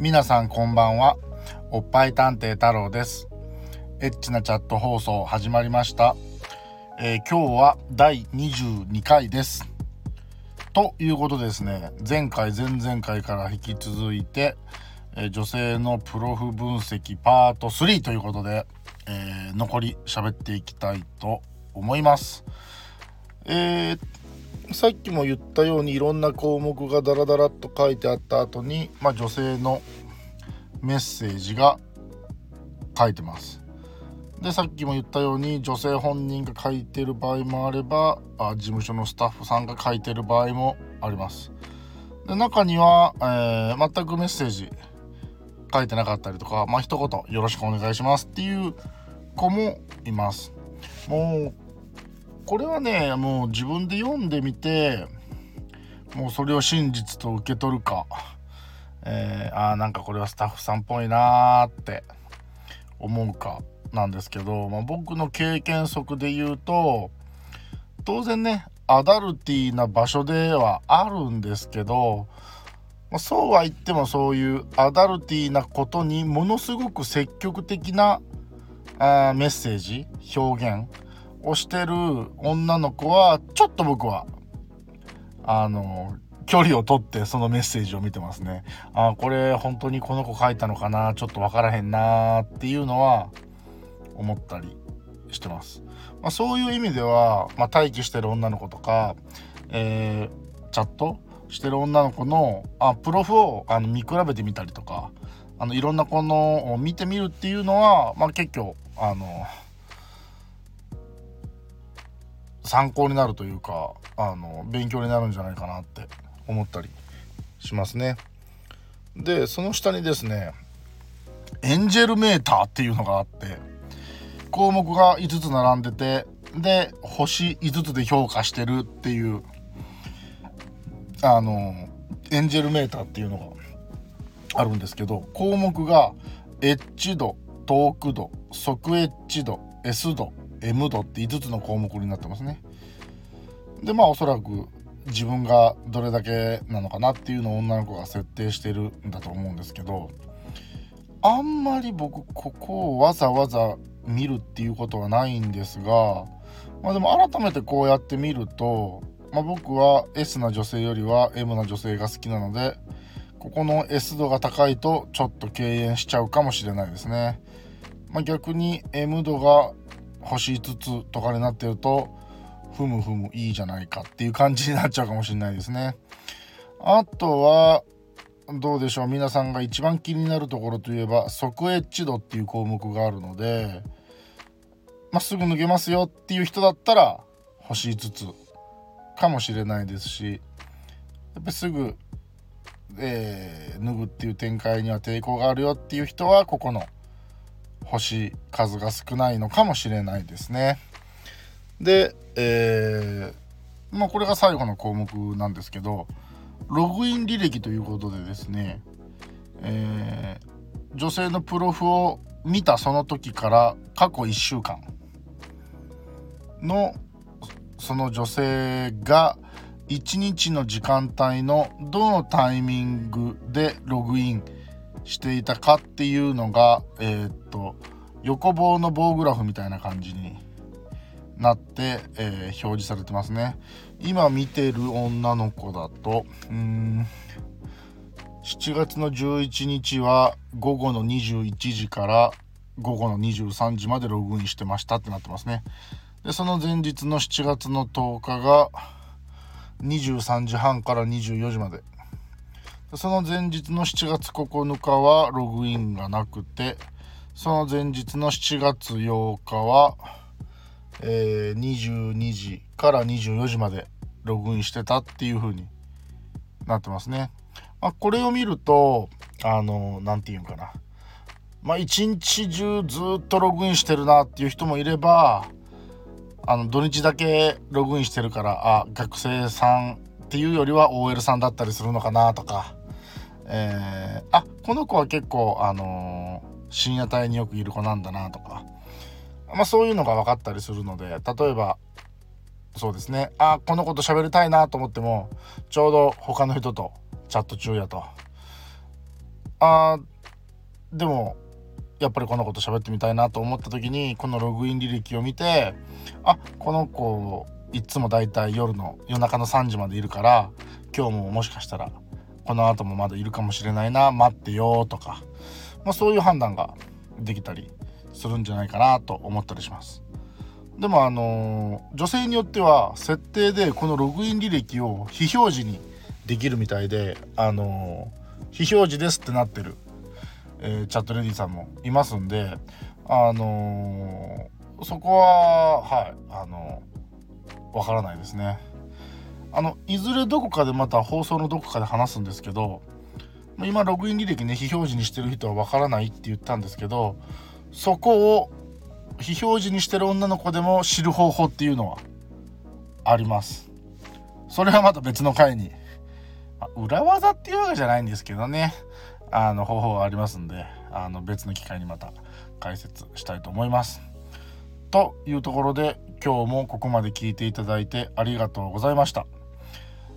皆さんこんばんは。おっぱい探偵太郎です。エッチなチャット放送始まりました、えー今日は第22回です。ということでですね。前回前々回から引き続いて、えー女性のプロフ分析パート3ということで、えー残り喋っていきたいと思います。えーさっきも言ったようにいろんな項目がダラダラっと書いてあった後に、まあ、女性のメッセージが書いてます。でさっきも言ったように女性本人が書いてる場合もあればあ事務所のスタッフさんが書いてる場合もあります。で中には、えー全くメッセージ書いてなかったりとかまあ一言「よろしくお願いします」っていう子もいます。もうこれはねもう自分で読んでみてもうそれを真実と受け取るか、えー、あなんかこれはスタッフさんっぽいなーって思うかなんですけど、まあ、僕の経験則で言うと当然ねアダルティーな場所ではあるんですけど、まあ、そうは言ってもそういうアダルティーなことにものすごく積極的なあメッセージ表現をしてる女の子はちょっと僕はあの距離を取ってそのメッセージを見てますね。あこれ本当にこの子書いたのかな？ちょっと分からへんなっていうのは思ったりしてます。まあ、そういう意味では、まあ、待機してる女の子とか、えーチャットしてる女の子のあプロフをあの見比べてみたりとかあのいろんな子のを見てみるっていうのは、まあ、結構あの参考になるというかあの勉強になるんじゃないかなって思ったりしますね。でその下にですねエンジェルメーターっていうのがあって項目が5つ並んでてで星5つで評価してるっていうあのエンジェルメーターっていうのがあるんですけど項目がエッジ度トーク度即エッジ度 S 度 M 度って5つの項目になってますね。でまあおそらく自分がどれだけなのかなっていうのを女の子が設定してるんだと思うんですけどあんまり僕ここをわざわざ見るっていうことはないんですが、まあ、でも改めてこうやって見ると、まあ、僕は S な女性よりは M な女性が好きなのでここの S 度が高いとちょっと敬遠しちゃうかもしれないですね。まあ、逆に M 度が星5つつとかになってるとふむふむいいじゃないかっていう感じになっちゃうかもしれないですね。あとはどうでしょう皆さんが一番気になるところといえば即エッジ度っていう項目があるので、まあ、すぐ脱げますよっていう人だったら星5つかもしれないですしやっぱりすぐ、えー脱ぐっていう展開には抵抗があるよっていう人はここの星数が少ないのかもしれないですね。で、えーまあこれが最後の項目なんですけどログイン履歴ということでですね、えー女性のプロフを見たその時から過去1週間のその女性が1日の時間帯のどのタイミングでログインしていたかっていうのがえーっと横棒の棒グラフみたいな感じになって、えー表示されてますね。今見てる女の子だとうん7月の11日は午後の21時から午後の23時までログインしてましたってなってますね。でその前日の7月の10日が23時半から24時まででその前日の7月9日はログインがなくてその前日の7月8日は、えー22時から24時までログインしてたっていう風になってますね。まあ、これを見るとあの何て言うんかなまあ一日中ずっとログインしてるなっていう人もいればあの土日だけログインしてるからあ学生さんっていうよりは OL さんだったりするのかなとか、えーあこの子は結構あのー深夜帯によくいる子なんだなとか、まあ、そういうのが分かったりするので例えばそうですね。あこの子と喋りたいなと思ってもちょうど他の人とチャット中やと。あでもやっぱりこのこと喋ってみたいなと思った時にこのログイン履歴を見てあこの子いつもだいたい夜の夜中の3時までいるから今日ももしかしたらこの後もまだいるかもしれないな待ってよとか、まあ、そういう判断ができたりするんじゃないかなと思ったりします。でもあのー、女性によっては設定でこのログイン履歴を非表示にできるみたいであのー、非表示ですってなってる、えー、チャットレディさんもいますんであのそこははいあのわからないですね。あのいずれどこかでまた放送のどこかで話すんですけど今ログイン履歴ね非表示にしてる人はわからないって言ったんですけどそこを非表示にしてる女の子でも知る方法っていうのはあります。それはまた別の回に、まあ、裏技っていうわけじゃないんですけどね。あの方法がありますんであの別の機会にまた解説したいと思います。というところで今日もここまで聞いていただいてありがとうございました。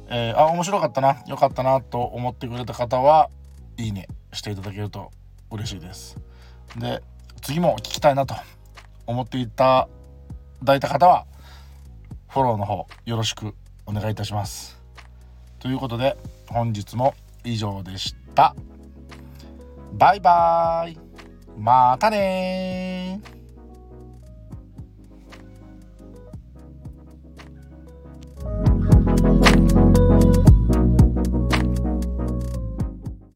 えー、あ面白かったな。良かったなと思ってくれた方はいいね。していただけると嬉しいです。で次も聞きたいなと思っていただいた方はフォローの方よろしくお願いいたします。ということで本日も以上でした。バイバーイ。またね